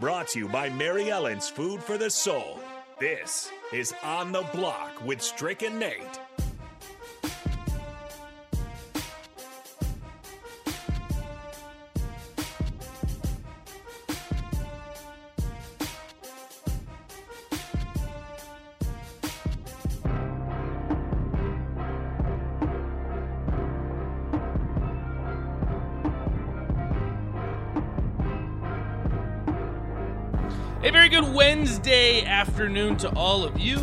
Brought to you by Mary Ellen's Food for the Soul. This is On the Block with Strick and Nate. Wednesday afternoon to all of you.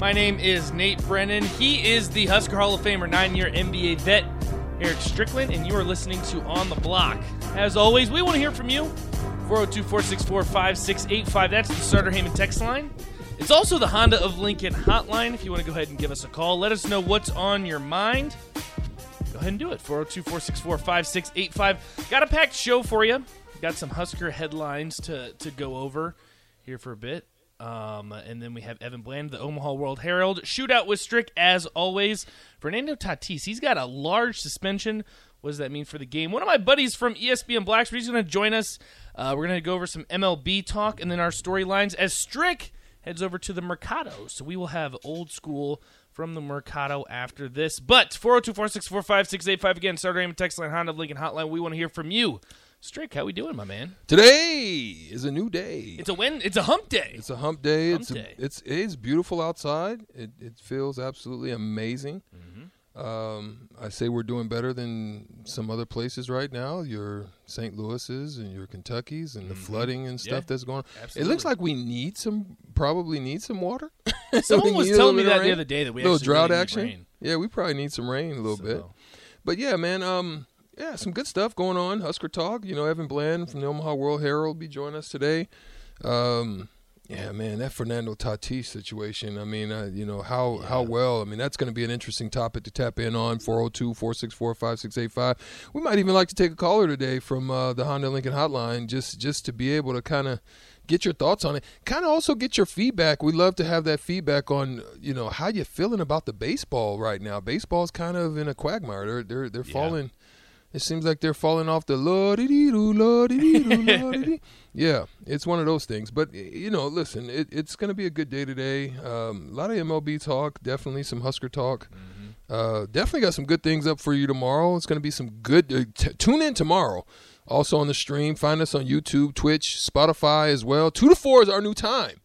My name is Nate Brennan. He is the Husker Hall of Famer, nine year NBA vet, Eric Strickland, and you are listening to On the Block. As always, we want to hear from you. 402 464 5685. That's the Starter Heyman text line. It's also the Honda of Lincoln hotline if you want to go ahead and give us a call. Let us know what's on your mind. Go ahead and do it. 402 464 5685. Got a packed show for you. Got some Husker headlines to, to go over here for a bit. Um, and then we have Evan Bland, the Omaha World Herald. Shootout with Strick, as always. Fernando Tatis, he's got a large suspension. What does that mean for the game? One of my buddies from ESPN Blacksburg, he's going to join us. Uh, we're going to go over some MLB talk and then our storylines as Strick heads over to the Mercado. So we will have old school from the Mercado after this. But 402 464 5685 again, starter and text line, Honda Lincoln Hotline. We want to hear from you. Strick, how we doing, my man? Today is a new day. It's a win. It's a hump day. It's a hump day. Hump it's day. A, it's it is beautiful outside. It it feels absolutely amazing. Mm-hmm. Um, I say we're doing better than some other places right now. Your St. Louis's and your Kentucky's and the flooding and stuff Mm-hmm. Yeah, that's going on. It looks like we need some, probably need some water. Someone was telling me that of the other day that we a little actually drought really action. rain. Yeah, we probably need some rain a little bit. But yeah, man, um, yeah, some good stuff going on. Husker talk. You know, Evan Bland from the Omaha World Herald will be joining us today. Um, yeah, man, that Fernando Tatis situation. I mean, uh, you know how how well. I mean, that's going to be an interesting topic to tap in on. 402-464-5685. We might even like to take a caller today from uh, the Honda Lincoln Hotline, just just to be able to kind of get your thoughts on it. Kind of also get your feedback. We love to have that feedback on you know how you feeling about the baseball right now. Baseball's kind of in a quagmire. They're they're they're falling. It seems like they're falling off the la dee dee doo la dee dee doo la dee dee. Yeah, it's one of those things. But you know, listen, it, it's going to be a good day today. Um, a lot of MLB talk, definitely some Husker talk. Uh, definitely got some good things up for you tomorrow. It's going to be some good. Uh, t- tune in tomorrow. Also on the stream, find us on YouTube, Twitch, Spotify as well. Two to four is our new time.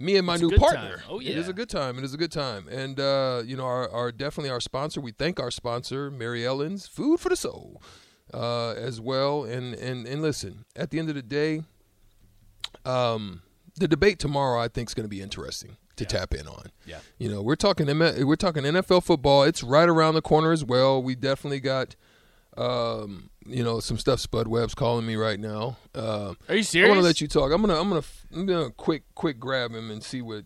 Me and my It's new partner. time. Oh, yeah, It is yeah. a good time. It is a good time. And uh, you know, our, our definitely our sponsor. We thank our sponsor, Mary Ellen's Food for the Soul, uh, as well. And and and listen, at the end of the day, um, the debate tomorrow I think is going to be interesting to tap in on. Yeah. You know, we're talking we're talking NFL football. It's right around the corner as well. We definitely got. Um, you know, some stuff. Spud Webb's calling me right now. Uh, Are you serious? I want to let you talk. I'm gonna, I'm gonna, I'm gonna quick, quick grab him and see what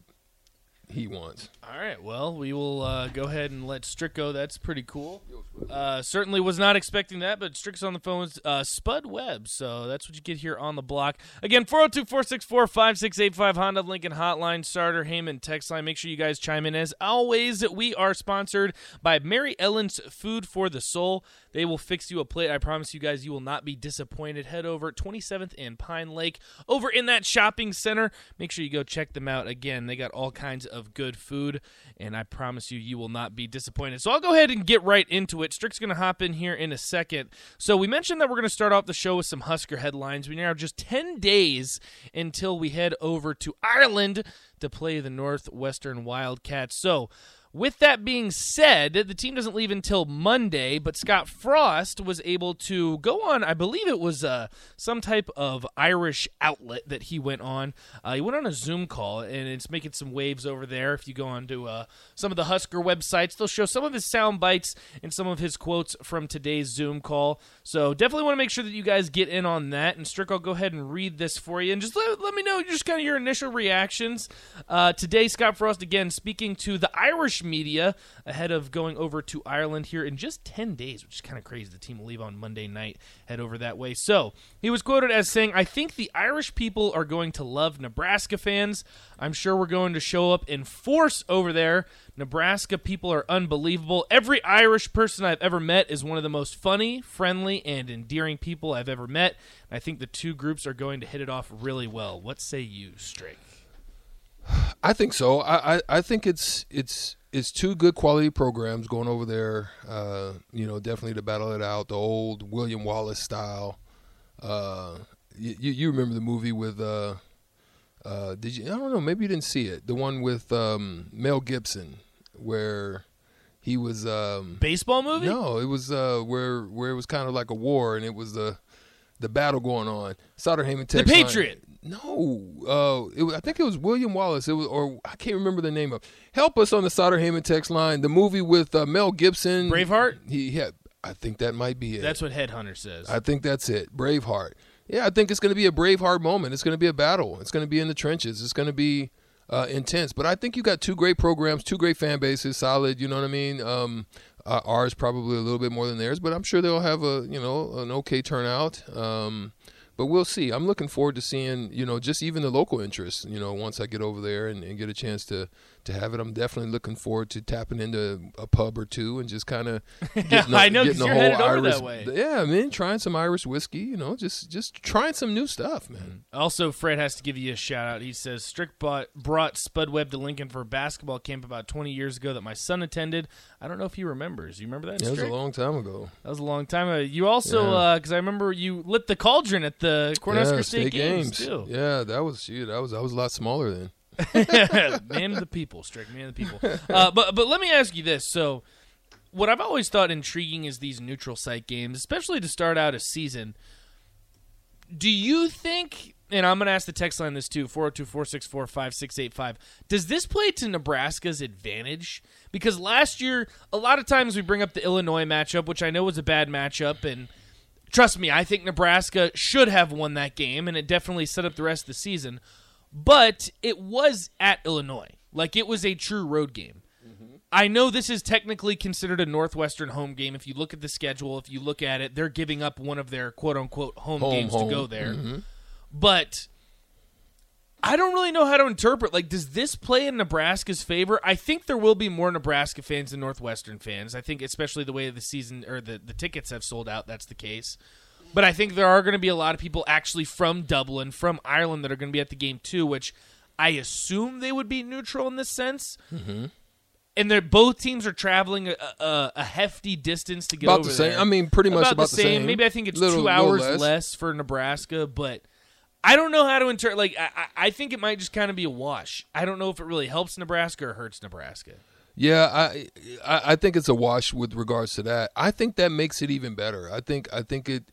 he wants. All right. Well, we will uh, go ahead and let Strick go. That's pretty cool. Uh, certainly was not expecting that, but Strick's on the phone with uh, Spud Webb. So that's what you get here on the block. Again, 402 464 5685 Honda Lincoln Hotline, starter Heyman text line. Make sure you guys chime in. As always, we are sponsored by Mary Ellen's Food for the Soul. They will fix you a plate. I promise you guys, you will not be disappointed. Head over 27th and Pine Lake over in that shopping center. Make sure you go check them out. Again, they got all kinds of good food, and I promise you, you will not be disappointed. So I'll go ahead and get right into it. Strick's going to hop in here in a second. So we mentioned that we're going to start off the show with some Husker headlines. We now have just 10 days until we head over to Ireland to play the Northwestern Wildcats. So With that being said, the team doesn't leave until Monday, but Scott Frost was able to go on, I believe it was uh, some type of Irish outlet that he went on. Uh, he went on a Zoom call, and it's making some waves over there. If you go on to uh, some of the Husker websites, they'll show some of his sound bites and some of his quotes from today's Zoom call. So definitely want to make sure that you guys get in on that. And Strick, I'll go ahead and read this for you, and just let, let me know just kind of your initial reactions. Uh, today, Scott Frost, again, speaking to the Irish media ahead of going over to Ireland here in just 10 days, which is kind of crazy. The team will leave on Monday night, head over that way. So he was quoted as saying, I think the Irish people are going to love Nebraska fans. I'm sure we're going to show up in force over there. Nebraska people are unbelievable. Every Irish person I've ever met is one of the most funny, friendly, and endearing people I've ever met. I think the two groups are going to hit it off really well. What say you, Strake? I think so. I, I, I think it's it's it's two good quality programs going over there. Uh, you know, definitely to battle it out, the old William Wallace style. Uh, you, you remember the movie with uh, uh, did you? I don't know. Maybe you didn't see it. The one with um, Mel Gibson, where he was um, baseball movie. No, it was uh, where where it was kind of like a war, and it was the the battle going on. Sutter Heyman, the Patriot. No, uh, it, I think it was William Wallace. It was, or I can't remember the name of. Help us on the Sutter Heyman text line. The movie with uh, Mel Gibson, Braveheart. He had. I think that might be it. That's what Headhunter says. I think that's it. Braveheart. Yeah, I think it's going to be a Braveheart moment. It's going to be a battle. It's going to be in the trenches. It's going to be uh, intense. But I think you got two great programs, two great fan bases, solid. You know what I mean? Um, uh, ours probably a little bit more than theirs, but I'm sure they'll have a you know an okay turnout. Um, but we'll see. I'm looking forward to seeing, you know, just even the local interest, you know, once I get over there and, and get a chance to to have it. I'm definitely looking forward to tapping into a pub or two and just kind of getting, I know, getting the whole Irish. Yeah, I mean, trying some Irish whiskey, you know, just just trying some new stuff, man. Also, Fred has to give you a shout out. He says Strick bought, brought Spud Webb to Lincoln for a basketball camp about 20 years ago that my son attended. I don't know if he remembers. You remember that? Yeah, it was a long time ago. That was a long time ago. You also, because yeah. uh, I remember you lit the cauldron at the Cornhusker yeah, State, State games, games, too. Yeah, that was shoot. That was I was a lot smaller then. man of the people, Strick man of the people. Uh, but but let me ask you this: so, what I've always thought intriguing is these neutral site games, especially to start out a season. Do you think? And I'm going to ask the text line this too 402 464 5685. Does this play to Nebraska's advantage? Because last year, a lot of times we bring up the Illinois matchup, which I know was a bad matchup. And trust me, I think Nebraska should have won that game, and it definitely set up the rest of the season but it was at Illinois. Like it was a true road game. Mm-hmm. I know this is technically considered a Northwestern home game. If you look at the schedule, if you look at it, they're giving up one of their quote unquote home, home games home. to go there. Mm-hmm. But I don't really know how to interpret. Like, does this play in Nebraska's favor? I think there will be more Nebraska fans than Northwestern fans. I think, especially the way the season or the, the tickets have sold out, that's the case. But I think there are going to be a lot of people actually from Dublin, from Ireland, that are going to be at the game too, which I assume they would be neutral in this sense. Mm-hmm. And they're both teams are traveling a, a, a hefty distance to get about over the same. there. I mean, pretty much about, about the, the same. same. Maybe I think it's little, two hours less. less. for Nebraska, but I don't know how to interpret. Like, I, I think it might just kind of be a wash. I don't know if it really helps Nebraska or hurts Nebraska. Yeah, I, I I think it's a wash with regards to that. I think that makes it even better. I think I think it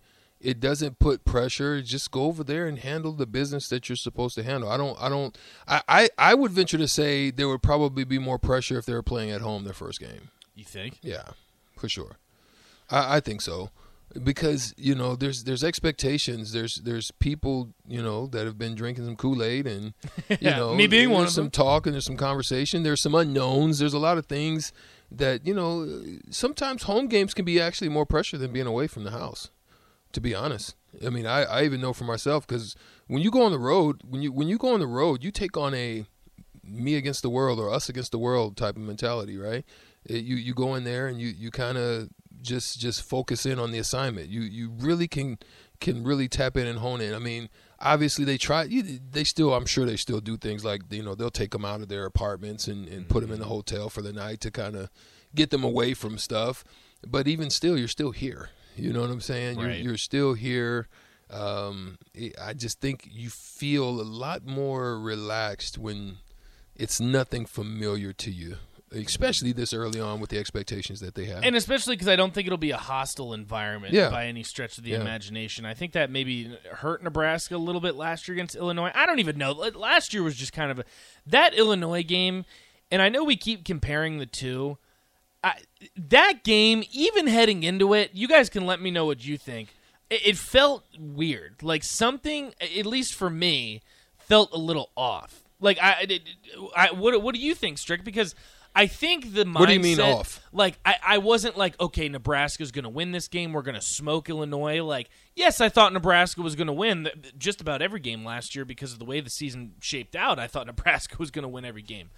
it doesn't put pressure. Just go over there and handle the business that you're supposed to handle. I don't. I don't. I. I, I would venture to say there would probably be more pressure if they were playing at home their first game. You think? Yeah, for sure. I, I think so because you know there's there's expectations. There's there's people you know that have been drinking some Kool Aid and you yeah, know me being there's one of some them. talk and there's some conversation. There's some unknowns. There's a lot of things that you know. Sometimes home games can be actually more pressure than being away from the house to be honest. I mean, I, I even know for myself because when you go on the road, when you when you go on the road, you take on a me against the world or us against the world type of mentality, right? It, you you go in there and you you kind of just just focus in on the assignment. You you really can can really tap in and hone in. I mean, obviously they try. They still, I'm sure they still do things like you know they'll take them out of their apartments and, and put them in the mm-hmm. hotel for the night to kind of get them away from stuff. But even still, you're still here. You know what I'm saying? Right. You're, you're still here. Um, I just think you feel a lot more relaxed when it's nothing familiar to you. especially this early on with the expectations that they have. And especially because I don't think it'll be a hostile environment Yeah. by any stretch of the Yeah. imagination. I think that maybe hurt Nebraska a little bit last year against Illinois. I don't even know. Last year was just kind of a, that Illinois game, and I know we keep comparing the two. I, that game, even heading into it, you guys can let me know what you think. It, it felt weird, like something, at least for me, felt a little off. Like I, it- I what what do you think, Strick? Because I think the mindset, What do you mean off? Like I, I wasn't like okay, Nebraska's going to win this game. We're going to smoke Illinois. Like yes, I thought Nebraska was going to win th- just about every game last year because of the way the season shaped out. I thought Nebraska was going to win every game.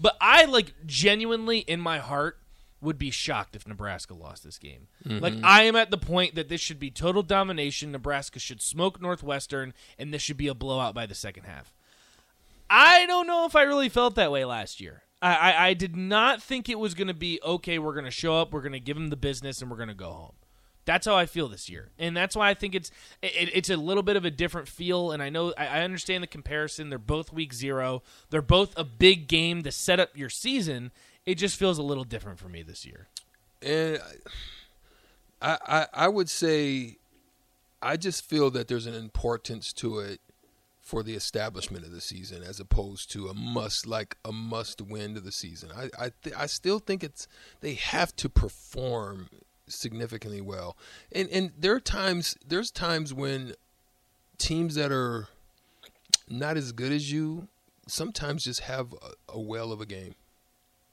But I like genuinely in my heart would be shocked if Nebraska lost this game. Mm-hmm. Like I am at the point that this should be total domination. Nebraska should smoke Northwestern, and this should be a blowout by the second half. I don't know if I really felt that way last year. I, I, I did not think it was going to be okay. We're going to show up. We're going to give them the business, and we're going to go home. That's how I feel this year, and that's why I think it's it, it's a little bit of a different feel. And I know I, I understand the comparison. They're both week zero. They're both a big game to set up your season. It just feels a little different for me this year. and I, I I would say I just feel that there's an importance to it for the establishment of the season as opposed to a must like a must win to the season. I I, th- I still think it's they have to perform significantly well. And and there are times there's times when teams that are not as good as you sometimes just have a, a whale of a game.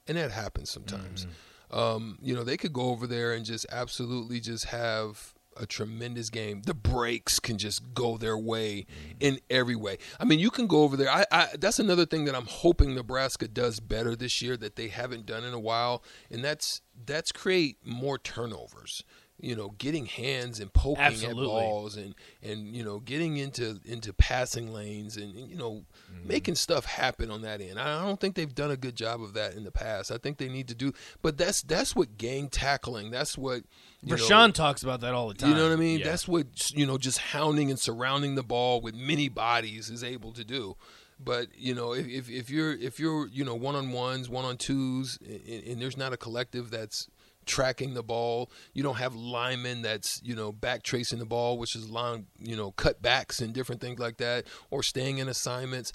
And that happens sometimes. Um, you know, they could go over there and just absolutely just have a tremendous game. The breaks can just go their way in every way. I mean, you can go over there. I, I that's another thing that I'm hoping Nebraska does better this year that they haven't done in a while, and that's that's create more turnovers. You know, getting hands and poking Absolutely. at balls and and you know getting into into passing lanes and you know mm-hmm. making stuff happen on that end. I don't think they've done a good job of that in the past. I think they need to do, but that's that's what gang tackling. That's what you know, Rashawn talks about that all the time. you know what I mean? Yeah. That's what you know, just hounding and surrounding the ball with many bodies is able to do. But you know, if if, if you're if you're you know one on ones, one on twos, and, and there's not a collective that's tracking the ball, you don't have linemen that's you know back tracing the ball, which is line you know cutbacks and different things like that, or staying in assignments.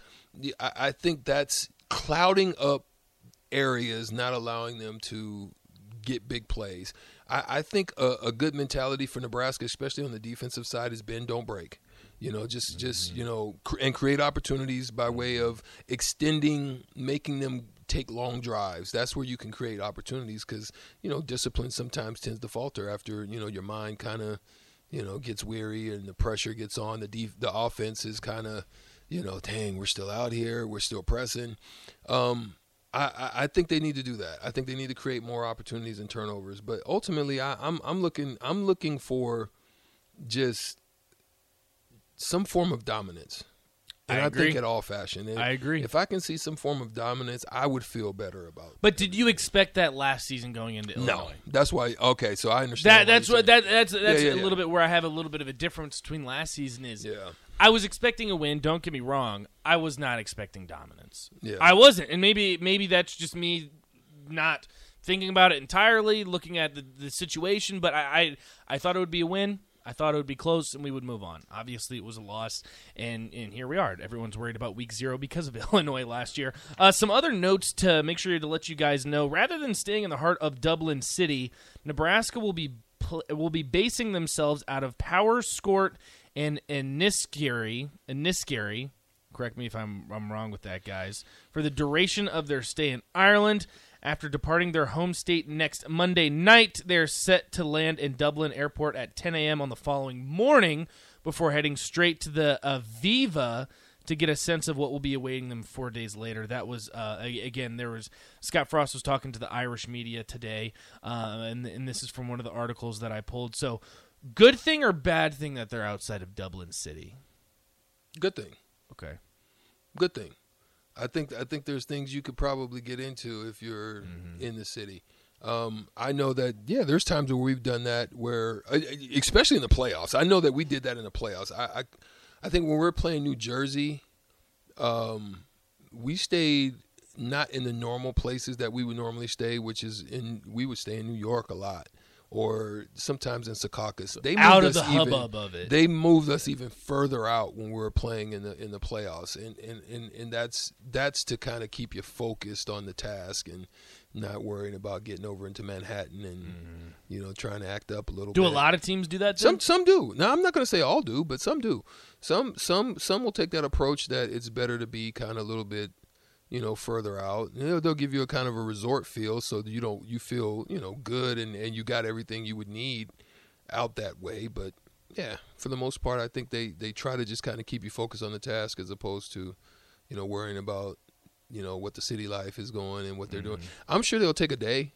I, I think that's clouding up areas, not allowing them to get big plays. I, I think a, a good mentality for Nebraska, especially on the defensive side, has been don't break. You know, just just mm-hmm. you know, cr- and create opportunities by way of extending, making them take long drives. That's where you can create opportunities because you know discipline sometimes tends to falter after you know your mind kind of you know gets weary and the pressure gets on. The def- the offense is kind of you know, dang, we're still out here, we're still pressing. Um, I, I- think they need to do that. I think they need to create more opportunities and turnovers. But ultimately, I, I'm I'm looking I'm looking for just some form of dominance. And I I, think at all fashion. And I agree. If I can see some form of dominance, I would feel better about. it. But did you expect that last season going into No, that's why. Okay, so I understand. That that's what that that's that's yeah, a yeah. little bit where I have a little bit of a difference between last season is Yeah. I was expecting a win, don't get me wrong. I was not expecting dominance. Yeah. I wasn't. And maybe maybe that's just me not thinking about it entirely, looking at the, the situation, but I, I I thought it would be a win. I thought it would be close and we would move on. Obviously, it was a loss, and, and here we are. Everyone's worried about week zero because of Illinois last year. Uh, some other notes to make sure to let you guys know: rather than staying in the heart of Dublin City, Nebraska will be pl- will be basing themselves out of Powerscourt and Enniskerry. Enniskerry. Correct me if I'm I'm wrong with that, guys. For the duration of their stay in Ireland, after departing their home state next Monday night, they're set to land in Dublin Airport at 10 a.m. on the following morning before heading straight to the Aviva to get a sense of what will be awaiting them four days later. That was uh, again, there was Scott Frost was talking to the Irish media today, uh, and and this is from one of the articles that I pulled. So, good thing or bad thing that they're outside of Dublin City? Good thing. Okay. Good thing. I think I think there's things you could probably get into if you're Mm-hmm. in the city. Um, I know that yeah, there's times where we've done that where, especially in the playoffs. I know that we did that in the playoffs. I I, I think when we are playing New Jersey, um, we stayed not in the normal places that we would normally stay, which is in we would stay in New York a lot, or sometimes in Secaucus. They moved Out of us the even- hubbub of it. They moved us even further out when we were playing in the in the playoffs, and and and, and that's that's to kind of keep you focused on the task and not worrying about getting over into Manhattan and you know trying to act up a little. Mm-hmm. Do bit. a lot of teams do that? Some some do. Now I'm not going to say all do, but some do. Some some some will take that approach that it's better to be kind of a little bit, you know, further out. You know, they'll give you a kind of a resort feel, so that you don't you feel you know good and and you got everything you would need out that way. But yeah, for the most part, I think they they try to just kind of keep you focused on the task as opposed to, you know, worrying about you know what the city life is going and what they're doing. Mm-hmm. I'm sure they'll take a day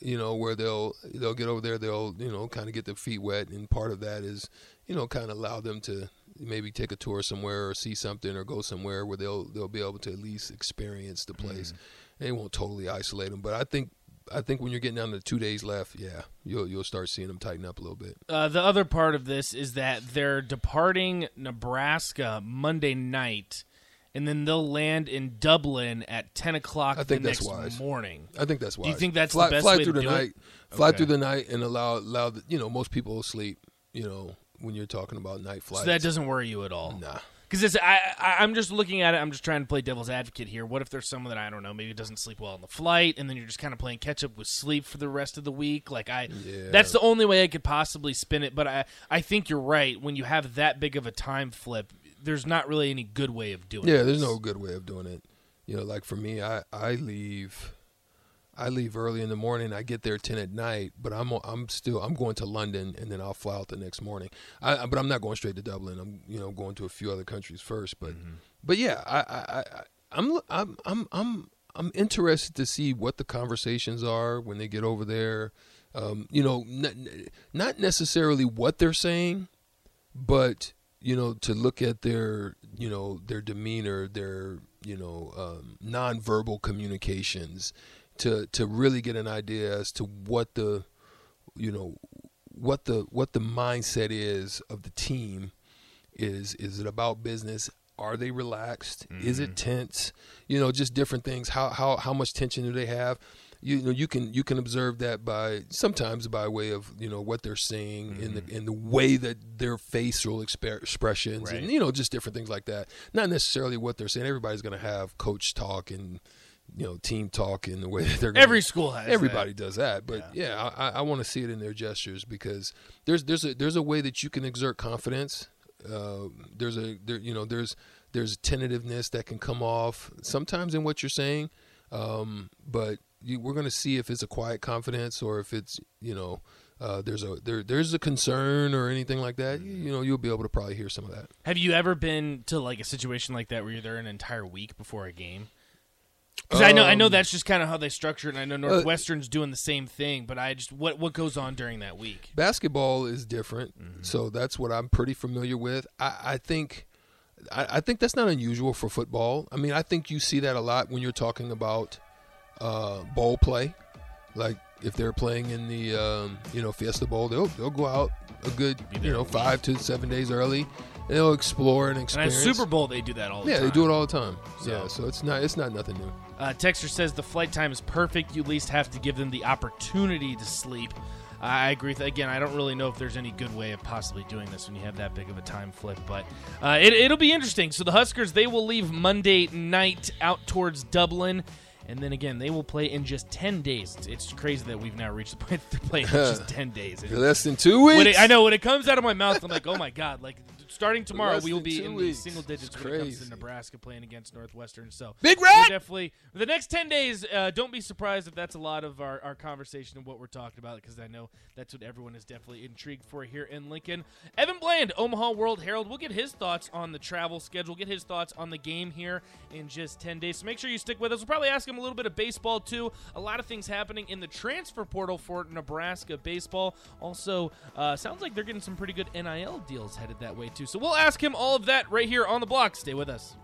you know, where they'll they'll get over there, they'll you know kind of get their feet wet, and part of that is you know kind of allow them to maybe take a tour somewhere or see something or go somewhere where they'll they'll be able to at least experience the place. They won't totally isolate them, but I think I think when you're getting down to two days left, yeah, you'll you'll start seeing them tighten up a little bit. Uh, the other part of this is that they're departing Nebraska Monday night, and then they'll land in Dublin at ten o'clock I think the that's next wise. morning. I think that's why. Do you think that's fly, the best fly way through to the do it? night, fly Okay. through the night, and allow allow the, you know most people sleep. You know when you're talking about night flights. So that doesn't worry you at all. nah. Because I, I, I'm just looking at it. I'm just trying to play devil's advocate here. What if there's someone that I don't know, maybe doesn't sleep well on the flight, and then you're just kind of playing catch up with sleep for the rest of the week? Like I, Yeah. that's the only way I could possibly spin it. But I, I think you're right. When you have that big of a time flip, there's not really any good way of doing. It. Yeah, there's no good way of doing it. You know, like for me, I I leave, I leave early in the morning. I get there ten at night, but I'm I'm still I'm going to London and then I'll fly out the next morning. I but I'm not going straight to Dublin. I'm you know going to a few other countries first. But but yeah, I I, I I'm I'm I'm I'm I'm interested to see what the conversations are when they get over there. Um, you know, n- not necessarily what they're saying, but you know to look at their you know their demeanor their you know um, nonverbal communications to to really get an idea as to what the you know what the what the mindset is of the team. Is is it about business? Are they relaxed? Is it mm-hmm. tense? You know just different things. How how how much tension do they have? You know you can you can observe that by sometimes by way of you know what they're saying in the mm-hmm. in the way that their facial expressions Right. and you know just different things like that. Not necessarily what they're saying. Everybody's going to have coach talk and you know team talk in the way that they're gonna, Every school has everybody that. does that but yeah, I, I want to see it in their gestures because there's there's a there's a way that you can exert confidence uh, there's a there you know there's there's tentativeness that can come off sometimes in what you're saying um, but you, we're going to see if it's a quiet confidence or if it's you know uh, there's a there there's a concern or anything like that you, you know you'll be able to probably hear some of that Have you ever been to like a situation like that where you're there an entire week before a game? Because I know I know Um, that's just kind of how they structure it. and I know Northwestern's doing the same thing, but I just what what goes on during that week? basketball is different, so that's what I'm pretty familiar with. I, I think, I, I think that's not unusual for football. I mean, I think you see that a lot when you're talking about uh, bowl play. Like if they're playing in the um, you know Fiesta Bowl, they'll they'll go out a good you know five to seven days early, and they'll explore and And at experience. Super Bowl they do that all the time. yeah, time. they do it all the time. So- Yeah, so it's not it's not nothing new. Uh, Texter says the flight time is perfect. You at least have to give them the opportunity to sleep. I agree. With, again, I don't really know if there's any good way of possibly doing this when you have that big of a time flip, but uh, it, it'll be interesting. So the Huskers they will leave Monday night out towards Dublin, and then again they will play in just ten days. It's, it's crazy that we've now reached the point to play in just ten days. It- Less than two weeks. when it, I know when it comes out of my mouth, I'm like, oh my god! Like starting tomorrow, we will be in weeks. the single digits It's when it comes to. Nebraska playing against Northwestern. So Big Red! definitely the next ten days. Uh, don't be surprised if that's a lot of our, our conversation and what we're talking about because I know that's what everyone is definitely intrigued for here in Lincoln. Evan Bland, Omaha World Herald. We'll get his thoughts on the travel schedule. Get his thoughts on the game here in just ten days. So make sure you stick with us. We'll probably ask him a little bit of baseball too. A lot of things happening in the transfer portal for Nebraska baseball. Also, uh, sounds like they're getting some pretty good NIL deals headed that way too. So we'll ask him all of that right here on the block. Stay with us.